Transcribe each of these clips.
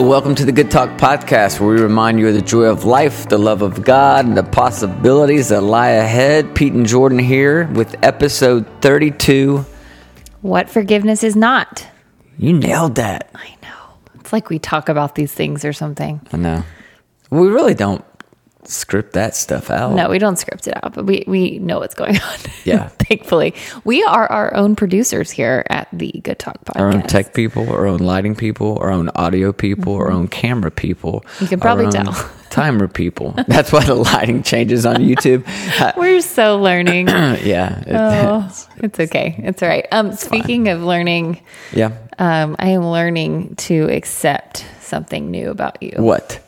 Welcome to the Good Talk Podcast, where we remind you of the joy of life, the love of God, and the possibilities that lie ahead. Pete and Jordan here with episode 32. What forgiveness is not. You nailed that. I know. It's like we talk about these things or something. I know. We really don't script that stuff out. No, we don't script it out, but we, we know what's going on. Yeah. Thankfully. We are our own producers here at the Good Talk Podcast. Our own tech people, our own lighting people, our own audio people, our own camera people. Mm-hmm. You can probably tell. Timer people. That's why the lighting changes on YouTube. We're so learning. yeah. it- oh, it's okay. It's all right. Um, speaking of learning, yeah. um, I am learning to accept something new about you. What?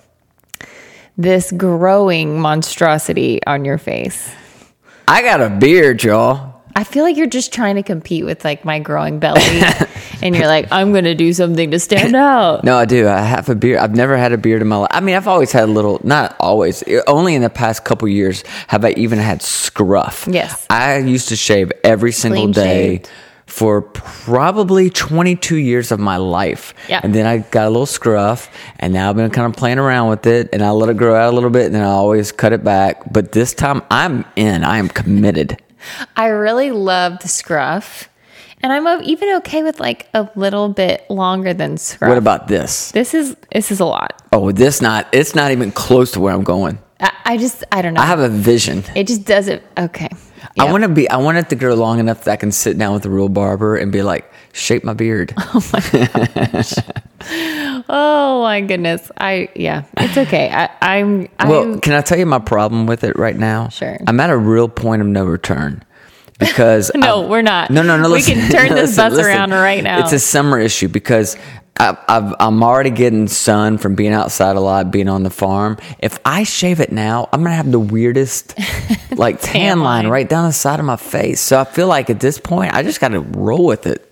This growing monstrosity on your face. I got a beard, y'all. I feel like you're just trying to compete with like my growing belly, and you're like, I'm going to do something to stand out. No, I do. I have a beard. I've never had a beard in my life. I mean, I've always had a little, not always, only in the past couple years have I even had scruff. Yes. I used to shave every single Clean day shaved. For probably 22 years of my life. Yeah. And then I got a little scruff, and now I've been kind of playing around with it, and I let it grow out a little bit, and then I always cut it back. But this time I'm in, I am committed. I really love the scruff, and I'm even okay with like a little bit longer than scruff. What about this? this? Is this is a lot? Oh, this not, it's not even close to where I'm going. I, I just I don't know. I have a vision. it just doesn't. Okay. I want to be. I want it to grow long enough that I can sit down with a real barber and be like, shape my beard. Oh my gosh. oh my goodness. I yeah. It's okay. I, I'm. well, I'm can I tell you my problem with it right now? Sure. I'm at a real point of no return because No, I've- we're not. No, no, no. We can turn this listen, bus listen. around right now. It's a summer issue because. I, I've, I'm already getting sun from being outside a lot, being on the farm. If I shave it now, I'm gonna have the weirdest, like tan, Tan line line. right down the side of my face. So I feel like at this point, I just got to roll with it.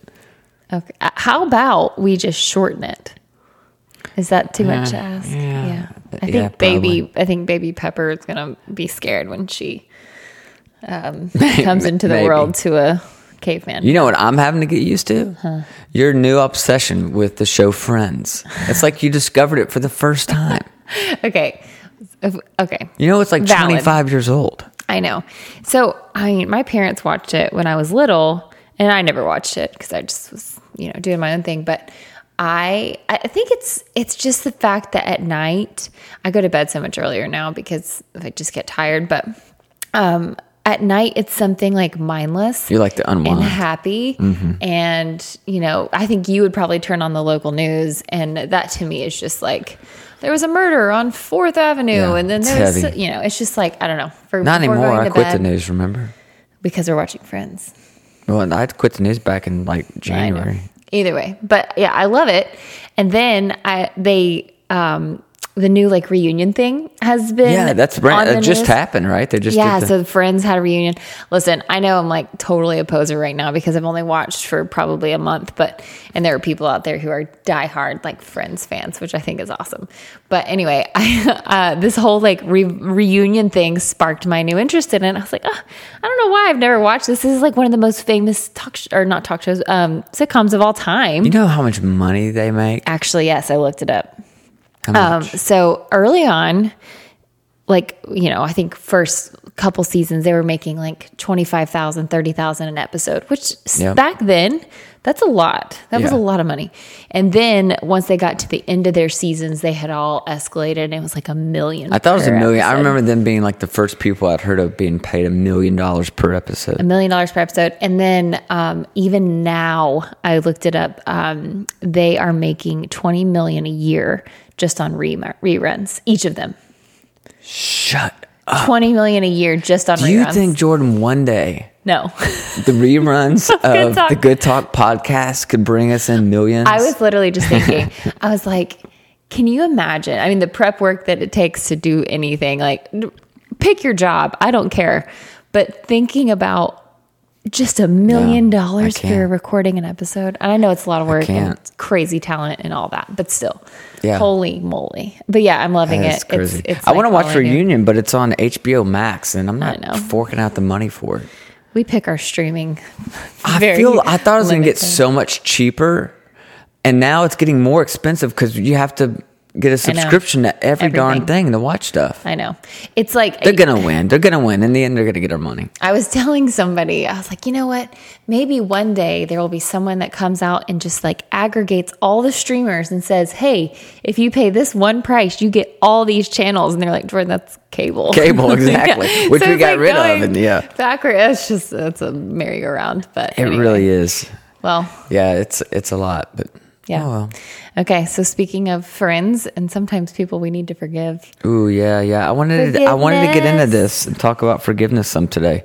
okay. Uh, How about we just shorten it? Is that too much to Uh, ask? yeah. I think Yeah, baby. I think baby Pepper is gonna be scared when she um, comes into the Maybe. world to a caveman. You know what I'm having to get used to? Your new obsession with the show Friends. It's like you discovered it for the first time. okay. Okay. You know, it's like Valid. 25 years old. I know. So, I mean, my parents watched it when I was little, and I never watched it because I just was, you know, doing my own thing. But I, I think it's it's just the fact that at night I go to bed so much earlier now because I just get tired. But um, at night, it's something like mindless You like to and unwind. happy. And, you know, I think you would probably turn on the local news, and that to me is just like, there was a murder on Fourth Avenue, Yeah, and then there's, heavy. you know, it's just like, I don't know. For, Not anymore. I quit the news, remember? Because we're watching Friends. Well, I quit the news back in like January. Either way, but yeah, I love it. And then I they um the new like reunion thing has been Yeah, that's brand. It just news. happened, right? They just yeah, the, so the Friends had a reunion. Listen, I know I'm like totally a poser right now because I've only watched for probably a month, but and there are people out there who are diehard like Friends fans, which I think is awesome. But anyway, I, uh, this whole like re- reunion thing sparked my new interest in it. I was like, oh, I don't know why I've never watched this. This is like one of the most famous talk sh- or not talk shows, um, sitcoms of all time. you know how much money they make? Actually, yes, I looked it up. Um, so early on, like, you know, I think first couple seasons, they were making like 25,000, 30,000 an episode, which Yep. back then, that's a lot. That was a lot of money. And then once they got to the end of their seasons, they had all escalated and it was like a million. I thought it was a million. I remember them being like the first people I'd heard of being paid a million dollars per episode. a million dollars per episode. And then um, even now, I looked it up. Um, they are making twenty million a year just on re- reruns, each of them. Shut up. Twenty million a year just on Do reruns. you think Jordan one day No, the reruns of Talk. the Good Talk podcast could bring us in millions? I was literally just thinking. I was like, can you imagine? I mean, the prep work that it takes to do anything. Like, pick your job. I don't care. But thinking about just a million No, dollars for recording an episode. And I know it's a lot of work and crazy talent and all that, but still, Yeah. holy moly! But yeah, I'm loving it. It's, it's I want to watch all I do. Reunion, but it's on HBO Max, and I'm not forking out the money for it. We pick our streaming. I feel I thought it was going to get so much cheaper, and now it's getting more expensive because you have to get a subscription to every darn thing to watch stuff. I know. It's like They're gonna win. They're gonna win. In the end, they're gonna get our money. I was telling somebody, I was like, you know what? Maybe one day there will be someone that comes out and just like aggregates all the streamers and says, hey, if you pay this one price, you get all these channels. And they're like, Jordan, that's cable. Cable, exactly. Which we it's got rid of, and yeah. Backward. It's just, it's a merry-go-round. But It anyway. really is. well, Yeah, it's it's a lot, but yeah. Oh, well. Okay. So speaking of friends and sometimes people we need to forgive. Ooh, yeah, yeah. I wanted to, I wanted to get into this and talk about forgiveness some today.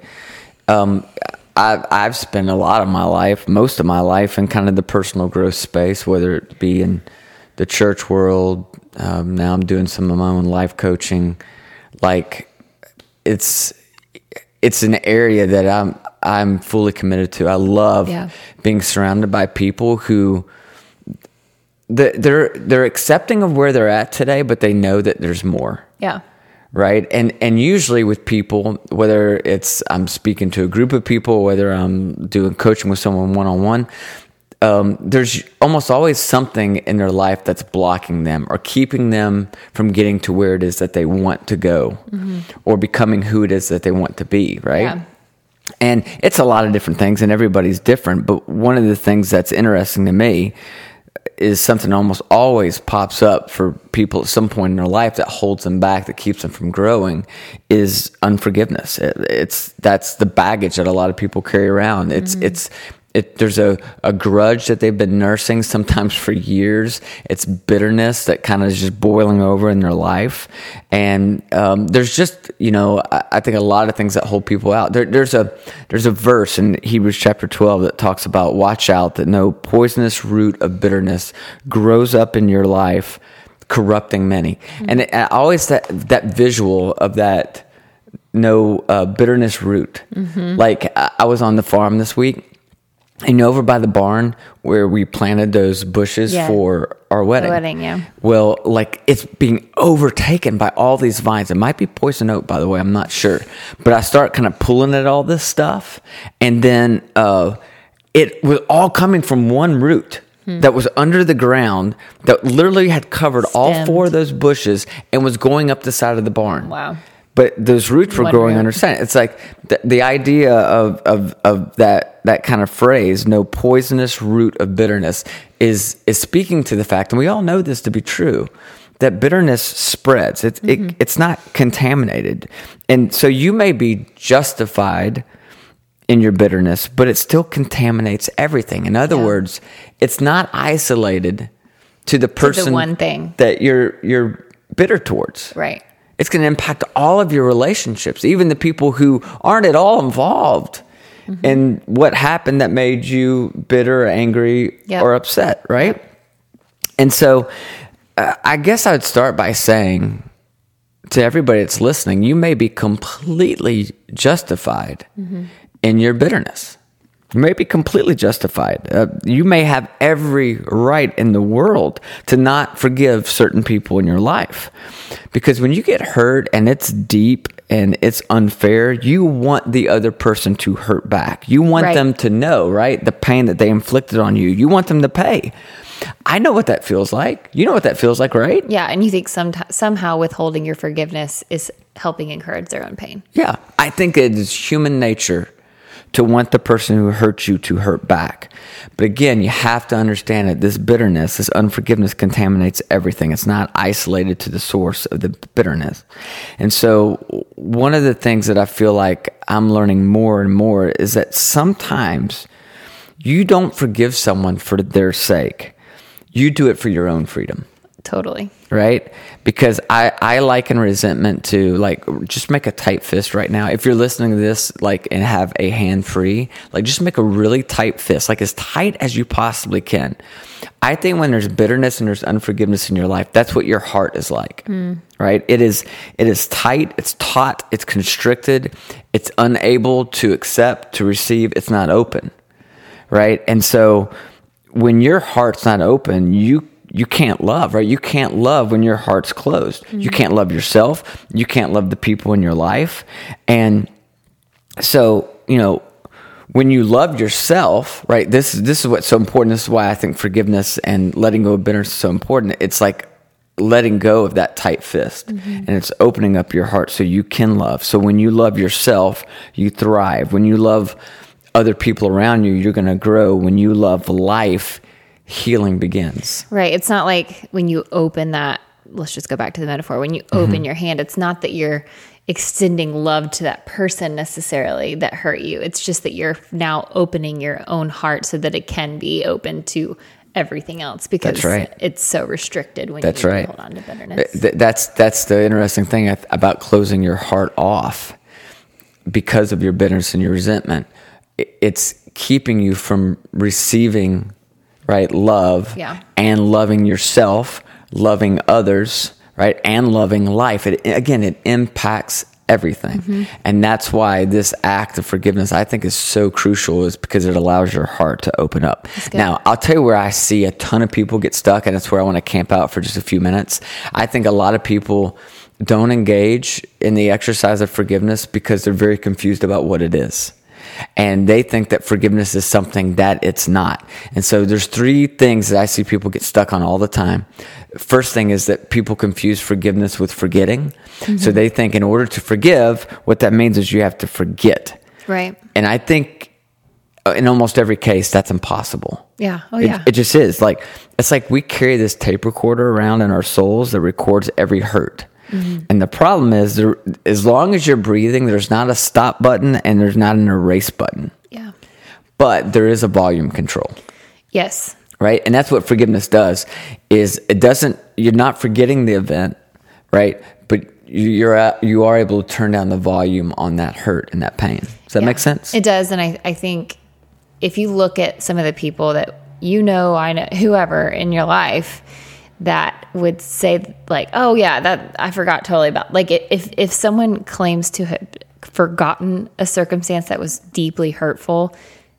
Um, I've I've spent a lot of my life, most of my life, in kind of the personal growth space, whether it be in the church world. Um, now I'm doing some of my own life coaching. Like, it's it's an area that I'm I'm fully committed to. I love Yeah. being surrounded by people who they're they're accepting of where they're at today, but they know that there's more Yeah. right and and usually with people whether it's i'm speaking to a group of people whether i'm doing coaching with someone one-on-one um, there's almost always something in their life that's blocking them or keeping them from getting to where it is that they want to go or becoming who it is that they want to be right Yeah. and it's a lot of different things and everybody's different but one of the things that's interesting to me is something that almost always pops up for people at some point in their life that holds them back, that keeps them from growing, is unforgiveness. It, it's that's the baggage that a lot of people carry around. It's mm-hmm. it's it, there's a, a grudge that they've been nursing sometimes for years. It's bitterness that kind of is just boiling over in their life, and um, there's just you know I, I think a lot of things that hold people out. There, there's a there's a verse in Hebrews chapter 12 that talks about watch out that no poisonous root of bitterness grows up in your life, corrupting many. And it, I always that that visual of that no uh, bitterness root. Like I, I was on the farm this week. And over by the barn where we planted those bushes Yeah. for our wedding. wedding, yeah. Well, like it's being overtaken by all these vines. It might be poison oak, by the way. I'm not sure. But I start kind of pulling at all this stuff, and then uh, it was all coming from one root Hmm. that was under the ground that literally had covered all four of those bushes and was going up the side of the barn. Wow. But those roots were One growing root. under sand. It's like the, the idea of, of, of that, that kind of phrase, no poisonous root of bitterness, is, is speaking to the fact, and we all know this to be true, that bitterness spreads. It's, Mm-hmm. it, it's not contaminated. And so you may be justified in your bitterness, but it still contaminates everything. In other Yeah. words, it's not isolated to the person one thing. that you're you're bitter towards. Right. It's going to impact all of your relationships, even the people who aren't at all involved Mm-hmm. in what happened that made you bitter, or angry, Yep. or upset, right? And so uh, I guess I'd start by saying to everybody that's listening, you may be completely justified in your bitterness. You may be completely justified. Uh, you may have every right in the world to not forgive certain people in your life. Because when you get hurt and it's deep and it's unfair, you want the other person to hurt back. You want Right. them to know, right? The pain that they inflicted on you. You want them to pay. I know what that feels like. You know what that feels like, right? Yeah. And you think some, somehow withholding your forgiveness is helping encourage their own pain. Yeah, I think it is human nature to want the person who hurt you to hurt back. But again, you have to understand that this bitterness, this unforgiveness contaminates everything. It's not isolated to the source of the bitterness. And so, one of the things that I feel like I'm learning more and more is that sometimes you don't forgive someone for their sake, you do it for your own freedom Totally. Right? Because I, I liken resentment to like just make a tight fist right now. If you're listening to this, like and have a hand free, like just make a really tight fist, like as tight as you possibly can. I think when there's bitterness and there's unforgiveness in your life, that's what your heart is like, hmm. right? It is it is tight, it's taut, it's constricted, it's unable to accept, to receive, it's not open, right? And so when your heart's not open, you you can't love, right? You can't love when your heart's closed. You mm-hmm. can't love yourself. You can't love the people in your life. And so, you know, when you love yourself, right? This is this is what's so important. This is why I think forgiveness and letting go of bitterness is so important. It's like letting go of that tight fist mm-hmm. and it's opening up your heart so you can love. So when you love yourself, you thrive. When you love other people around you, you're going to grow. When you love life, healing begins. Right. It's not like when you open that, let's just go back to the metaphor. When you mm-hmm. open your hand, it's not that you're extending love to that person necessarily that hurt you. It's just that you're now opening your own heart so that it can be open to everything else because right. it's so restricted when That's you right. hold on to bitterness. That's that's the interesting thing about closing your heart off because of your bitterness and your resentment. It's keeping you from receiving right love Yeah. and loving yourself, loving others, right, and loving life. It again, it impacts everything, Mm-hmm. and that's why this act of forgiveness I think is so crucial. Is because it allows your heart to open up. Now, I'll tell you where I see a ton of people get stuck, and that's where I want to camp out for just a few minutes. I think a lot of people don't engage in the exercise of forgiveness because they're very confused about what it is. And they think that forgiveness is something that it's not. And so there's three things that I see people get stuck on all the time. First thing is that people confuse forgiveness with forgetting. So they think in order to forgive, what that means is you have to forget. right. And I think uh, in almost every case, that's impossible. Yeah. Oh, It- yeah. It, just is. Like it's like we carry this tape recorder around in our souls that records every hurt. Mm-hmm. And the problem is, there, as long as you're breathing, there's not a stop button and there's not an erase button, yeah. but there is a volume control, Yes. right? And that's what forgiveness does. Is it doesn't you're not forgetting the event, right? But you- you're at, you are able to turn down the volume on that hurt and that pain. Does that Yeah. make sense? It does. And I, I think if you look at some of the people that you know, I know, whoever in your life that would say like, oh yeah, that I forgot totally about. Like if, if someone claims to have forgotten a circumstance that was deeply hurtful,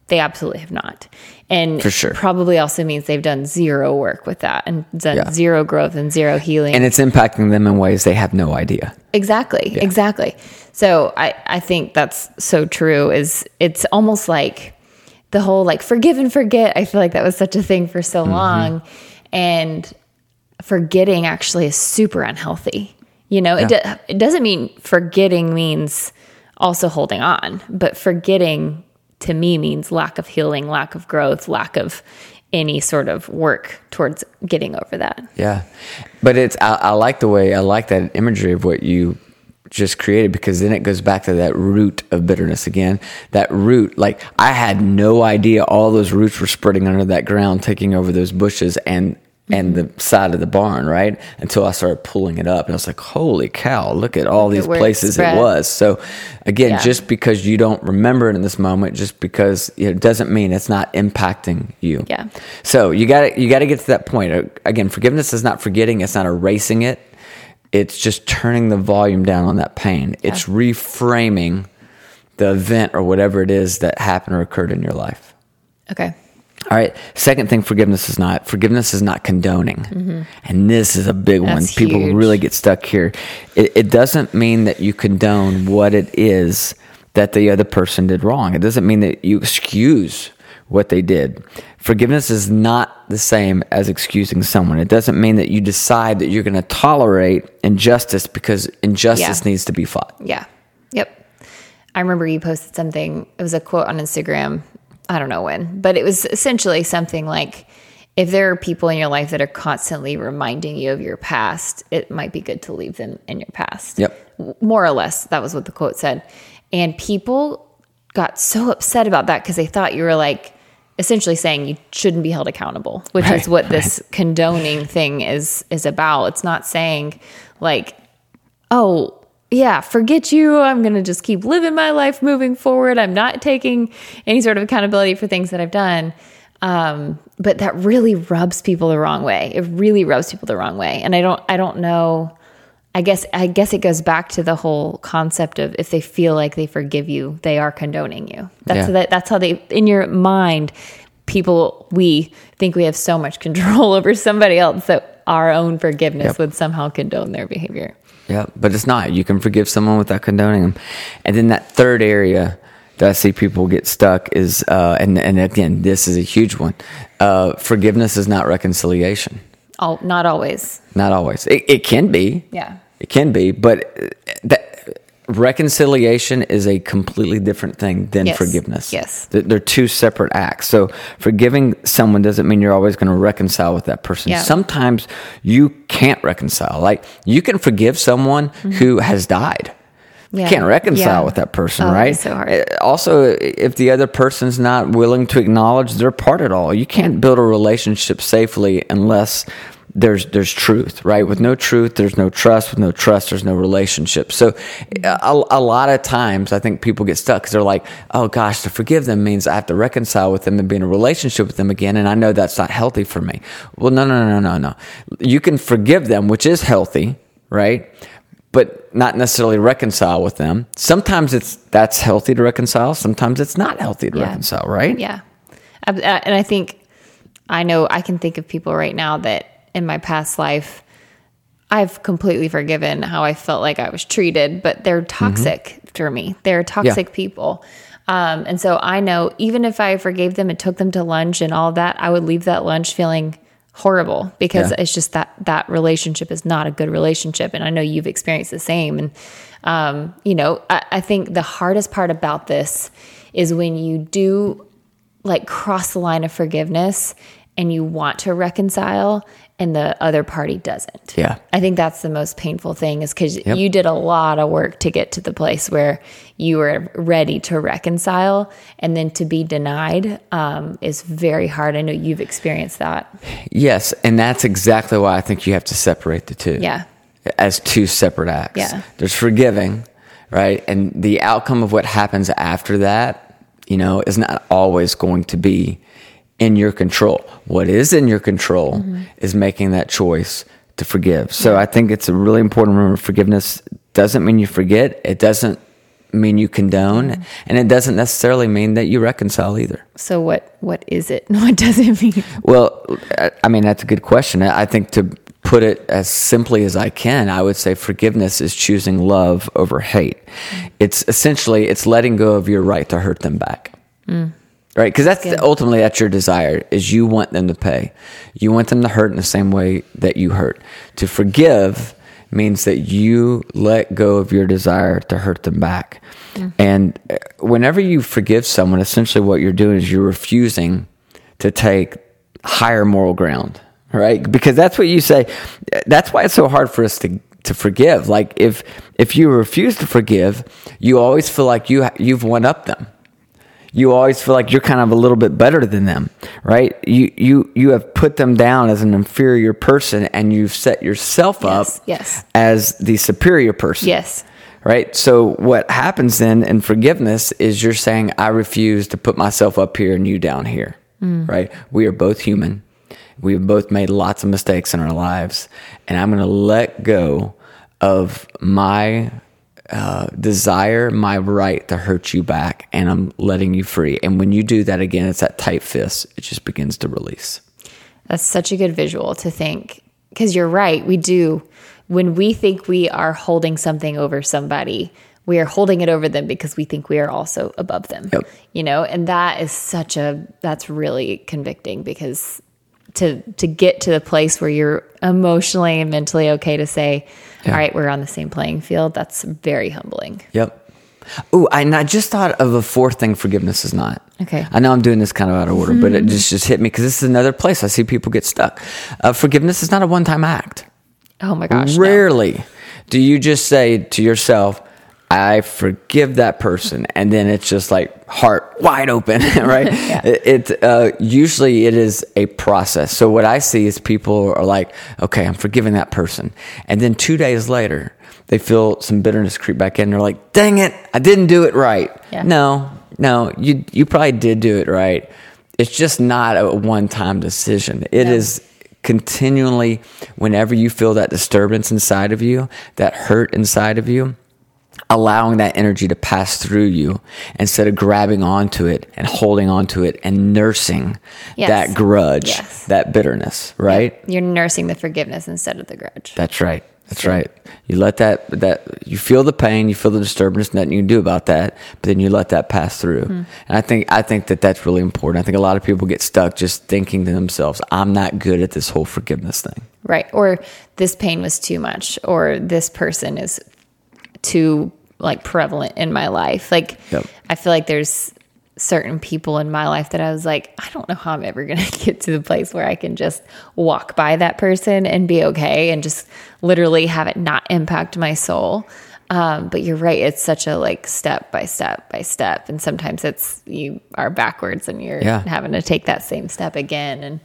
they absolutely have not. And For sure. probably also means they've done zero work with that and done Yeah. zero growth and zero healing. and it's impacting them in ways they have no idea. Exactly. Exactly. So I, I think that's so true is it's almost like the whole like forgive and forget. I feel like that was such a thing for so mm-hmm. long. And forgetting actually is super unhealthy. You know, it, do, it doesn't mean forgetting means also holding on, but forgetting to me means lack of healing, lack of growth, lack of any sort of work towards getting over that. Yeah, but it's I, I like the way I like that imagery of what you just created because then it goes back to that root of bitterness again. That root, like I had no idea all those roots were spreading under that ground, taking over those bushes and and the side of the barn, right? Until I started pulling it up, and I was like, "Holy cow! Look at all Look these it places it spread. was." So, again, Yeah. just because you don't remember it in this moment, just because it doesn't mean it's not impacting you. Yeah. So you got to you got to get to that point. Uh, Again, forgiveness is not forgetting. It's not erasing it. It's just turning the volume down on that pain. It's reframing the event or whatever it is that happened or occurred in your life. Okay. All right. Second thing, forgiveness is not. Forgiveness is not condoning, and this is a big one. Mm-hmm. People huge. really get stuck here. It, it doesn't mean that you condone what it is that the other person did wrong. It doesn't mean that you excuse what they did. Forgiveness is not the same as excusing someone. It doesn't mean that you decide that you're going to tolerate injustice because injustice Yeah. needs to be fought. Yeah. Yep. I remember you posted something. It was a quote on Instagram. I don't know when, but it was essentially something like if there are people in your life that are constantly reminding you of your past, it might be good to leave them in your past. Yep. More or less, that was what the quote said. And people got so upset about that because they thought you were like essentially saying you shouldn't be held accountable, which is Right, what this condoning thing is is about. It's not saying like oh yeah forget you. I'm gonna just keep living my life moving forward. I'm not taking any sort of accountability for things that i've done. Um, but that really rubs people the wrong way. It really rubs people the wrong way. And i don't i don't know. I guess i guess it goes back to the whole concept of if they feel like they forgive you they are condoning you. That's Yeah. that, that's how they in your mind people we think we have so much control over somebody else that our own forgiveness Yep. would somehow condone their behavior Yeah, but it's not. You can forgive someone without condoning them. And then that third area that I see people get stuck is, uh, and and again, this is a huge one. Uh, forgiveness is not reconciliation. Oh, not always. Not always. It, it can be. Yeah. It can be, but uh, that reconciliation is a completely different thing than Yes. forgiveness. Yes. They're, two separate acts. So forgiving someone doesn't mean you're always going to reconcile with that person. Yeah. Sometimes you can't reconcile. Like you can forgive someone who has died. Mm-hmm. Yeah. You can't reconcile Yeah. with that person, Oh, right? so hard. Uh, Also, if the other person's not willing to acknowledge their part at all, you can't build a relationship safely unless there's there's truth, right? With no truth, there's no trust. With no trust, there's no relationship. So, a, a lot of times, I think people get stuck because they're like, "Oh gosh, to forgive them means I have to reconcile with them and be in a relationship with them again," and I know that's not healthy for me. Well, no, no, no, no, no. You can forgive them, which is healthy, right? but not necessarily reconcile with them. Sometimes it's that's healthy to reconcile. Sometimes it's not healthy to Yeah. reconcile, right? Yeah. Uh, And I think, I know I can think of people right now that in my past life, I've completely forgiven how I felt like I was treated, but they're toxic for me. They're toxic people. Um, and so I know even if I forgave them and took them to lunch and all that, I would leave that lunch feeling horrible because Yeah. it's just that that relationship is not a good relationship. And I know you've experienced the same. And, um, you know, I, I think the hardest part about this is when you do like cross the line of forgiveness and you want to reconcile and the other party doesn't. Yeah. I think that's the most painful thing is because Yep. you did a lot of work to get to the place where you were ready to reconcile and then to be denied um, is very hard. I know you've experienced that. Yes, and that's exactly why I think you have to separate the two. Yeah. As two separate acts. Yeah. There's forgiving, right? And the outcome of what happens after that, you know, is not always going to be in your control. What is in your control Mm-hmm. is making that choice to forgive. So I think it's a really important remember forgiveness doesn't mean you forget. It doesn't mean you condone, Mm-hmm. and it doesn't necessarily mean that you reconcile either. So what what is it? What does it mean? Well, I- mean, that's a good question. I I think to put it as simply as I can, I would say forgiveness is choosing love over hate. It's essentially, it's letting go of your right to hurt them back. Right? Because that's Good. ultimately that's your desire is you want them to pay. You want them to hurt in the same way that you hurt. To forgive means that you let go of your desire to hurt them back. And uh, whenever you forgive someone, essentially what you're doing is you're refusing to take higher moral ground, right? Because that's what you say. That's why it's so hard for us to to forgive. Like if if you refuse to forgive, you always feel like you you've one up them. You always feel like you're kind of a little bit better than them, right? You you you have put them down as an inferior person, and you've set yourself Yes, up yes. as the superior person Yes. right? So what happens then in forgiveness is you're saying, I refuse to put myself up here and you down here, mm. right? We are both human. We've both made lots of mistakes in our lives, and I'm going to let go of my uh, desire, my right to hurt you back, and I'm letting you free. And when you do that again, it's that tight fist. It just begins to release. That's such a good visual to think because you're right. We do when we think we are holding something over somebody, we are holding it over them because we think we are also above them. Yep. You know, and that is such a that's really convicting because to to get to the place where you're emotionally and mentally okay to say, Yeah. all right, we're on the same playing field, that's very humbling. Yep. Oh, and I just thought of a fourth thing forgiveness is not. Okay. I know I'm doing this kind of out of order, but it just, just hit me because this is another place I see people get stuck. Uh, forgiveness is not a one time act. Oh my gosh. no. Rarely do you just say to yourself, I forgive that person, and then it's just like heart wide open, right? It, it uh, usually it is a process. So what I see is people are like, okay, I'm forgiving that person, and then two days later they feel some bitterness creep back in. They're like, dang it, I didn't do it right. Yeah. No, no, you you probably did do it right. It's just not a one time decision. It is No. continually whenever you feel that disturbance inside of you, that hurt inside of you, allowing that energy to pass through you instead of grabbing onto it and holding onto it and nursing Yes. that grudge, Yes. that bitterness, right? You're nursing the forgiveness instead of the grudge. That's right. That's right. You let that that you feel the pain, you feel the disturbance, nothing you can do about that. But then you let that pass through. Hmm. And I think I think that that's really important. I think a lot of people get stuck just thinking to themselves, "I'm not good at this whole forgiveness thing." Right. Or this pain was too much, or this person is too like prevalent in my life. Like Yep. I feel like there's certain people in my life that I was like, I don't know how I'm ever going to get to the place where I can just walk by that person and be okay and just literally have it not impact my soul. Um, but you're right. It's such a like step by step by step. And sometimes it's you are backwards and you're Yeah. having to take that same step again. And,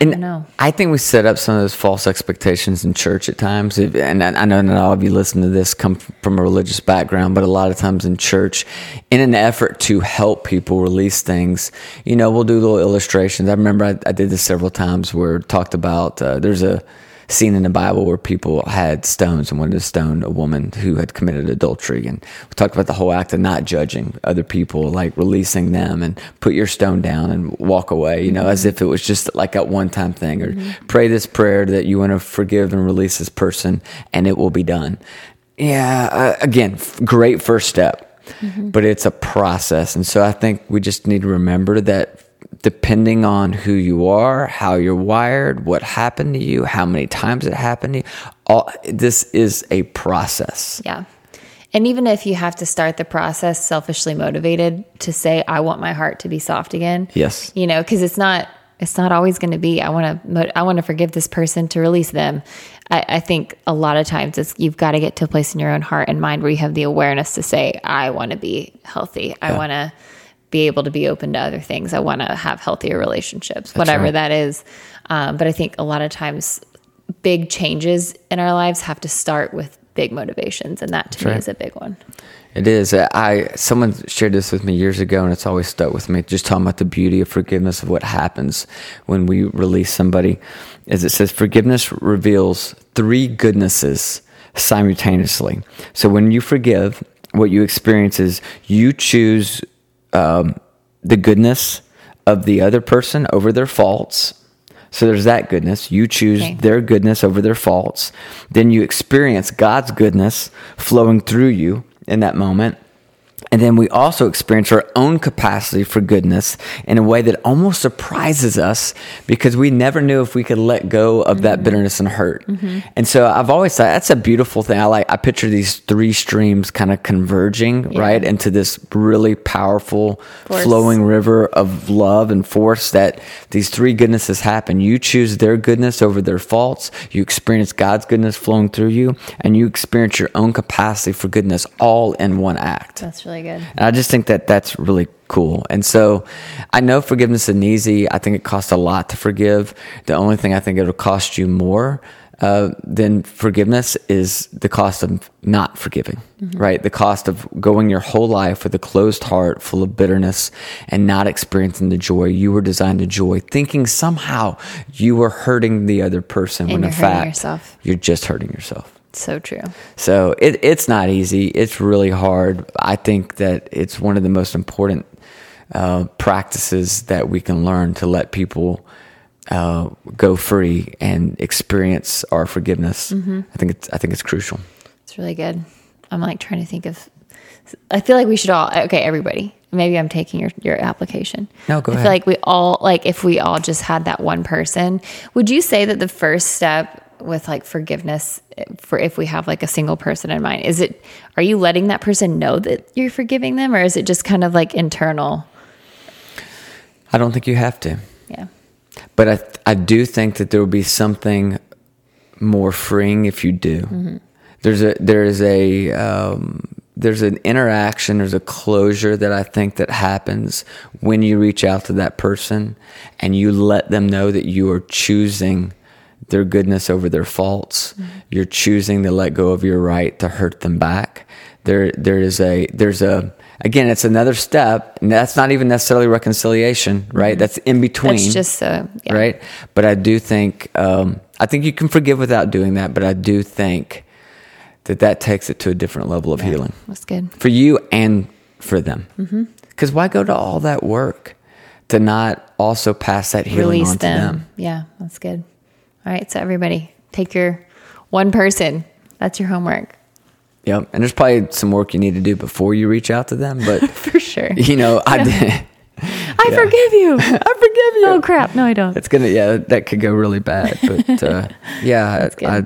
I don't know. I think we set up some of those false expectations in church at times. And I I know not all of you listen to this come from a religious background, but a lot of times in church, in an effort to help people release things, you know, we'll do little illustrations. I remember I, I did this several times where talked about uh, there's a scene in the Bible where people had stones and wanted to stone a woman who had committed adultery. And we talked about the whole act of not judging other people, like releasing them and put your stone down and walk away, you know, as mm-hmm. if it was just like a one time thing. Or mm-hmm. pray this prayer that you want to forgive and release this person and it will be done. Yeah, uh, again, f- great first step, mm-hmm. but it's a process. And so I think we just need to remember that depending on who you are, how you're wired, what happened to you, how many times it happened to you, all, this is a process. Yeah. And even if you have to start the process selfishly motivated to say, I want my heart to be soft again. Yes. You know, because it's not, it's not always going to be, I want to, I want to forgive this person to release them. I, I think a lot of times it's, you've got to get to a place in your own heart and mind where you have the awareness to say, I want to be healthy. I want to be able to be open to other things. I want to have healthier relationships, whatever right. that is. Um, but I think a lot of times big changes in our lives have to start with big motivations and that to me right. is a big one It is. Uh, I someone shared this with me years ago, and it's always stuck with me. Just talking about the beauty of forgiveness of what happens when we release somebody, as it says, forgiveness reveals three goodnesses simultaneously. So when you forgive, what you experience is you choose um, the goodness of the other person over their faults. So there's that goodness. You choose Okay. their goodness over their faults. Then you experience God's goodness flowing through you in that moment. And then we also experience our own capacity for goodness in a way that almost surprises us because we never knew if we could let go of that mm-hmm. bitterness and hurt. Mm-hmm. And so I've always thought that's a beautiful thing. I like, I picture these three streams kind of converging, right, into this really powerful, Force. flowing river of love and force that these three goodnesses happen. You choose their goodness over their faults. You experience God's goodness flowing through you, and you experience your own capacity for goodness all in one act. that's really good And I just think that that's really cool. And so I know forgiveness isn't easy. I think it costs a lot to forgive. The only thing I think it'll cost you more uh, than forgiveness is the cost of not forgiving, right? The cost of going your whole life with a closed heart full of bitterness and not experiencing the joy you were designed to joy, thinking somehow you were hurting the other person when in fact yourself. you're just hurting yourself. So true So it, it's not easy. It's really hard. I think that it's one of the most important uh, practices that we can learn to let people uh, go free and experience our forgiveness. I think it's I think it's crucial. it's really good i'm like trying to think of i feel like we should all okay everybody maybe i'm taking your, your application No, go i ahead. feel like we all like if we all just had that one person would you say that the first step with like forgiveness for if we have like a single person in mind? Is it are you letting that person know that you're forgiving them or is it just kind of like internal? I don't think you have to, yeah. But I I do think that there will be something more freeing if you do. There's a there's a um, there's an interaction, there's a closure that I think that happens when you reach out to that person and you let them know that you are choosing their goodness over their faults. You're choosing to let go of your right to hurt them back. There there is a there's a again it's another step and that's not even necessarily reconciliation, right? That's in between that's just uh yeah. right? But I do think um, I think you can forgive without doing that. But I do think that that takes it to a different level of healing that's good for you and for them. Because why go to all that work to not also pass that healing release on to them. them? Yeah, that's good. All right, so everybody, take your one person That's your homework Yep. And there's probably some work you need to do before you reach out to them, but for sure. you know, I did. I forgive you. I forgive you. Oh crap! No, I don't. It's gonna yeah, that could go really bad. But uh, yeah. I,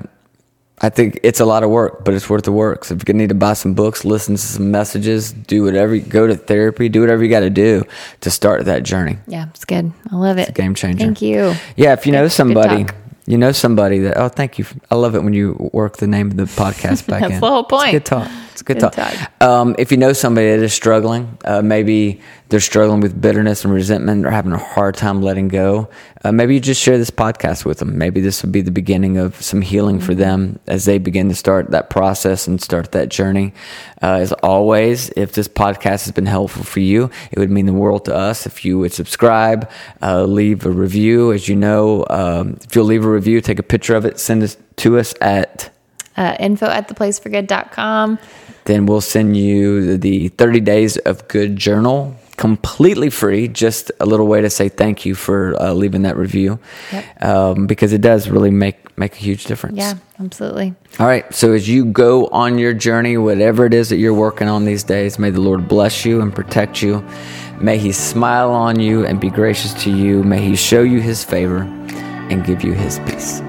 I think it's a lot of work, but it's worth the work. So if you're gonna need to buy some books, listen to some messages, do whatever, go to therapy, do whatever you got to do to start that journey. Yeah, it's good. I love it. Game changer. Thank you. Yeah, if you know somebody. You know somebody that. Oh, thank you. I love it when you work the name of the podcast back in. That's in. the whole point. It's good talk. It's a good, Good talk. talk. Um, if you know somebody that is struggling, uh, maybe they're struggling with bitterness and resentment, or having a hard time letting go. Uh, maybe you just share this podcast with them. Maybe this would be the beginning of some healing for them as they begin to start that process and start that journey. Uh, as always, if this podcast has been helpful for you, it would mean the world to us if you would subscribe, uh, leave a review. As you know, um, if you'll leave a review, take a picture of it, send it to us at Uh, info at theplaceforgood.com. then we'll send you the 30 days of good journal completely free just a little way to say thank you for uh, leaving that review. Yep. um, because it does really make make a huge difference. Yeah, absolutely. all right so as you go on your journey whatever it is that you're working on these days may the lord bless you and protect you. May he smile on you and be gracious to you. May he show you his favor and give you his peace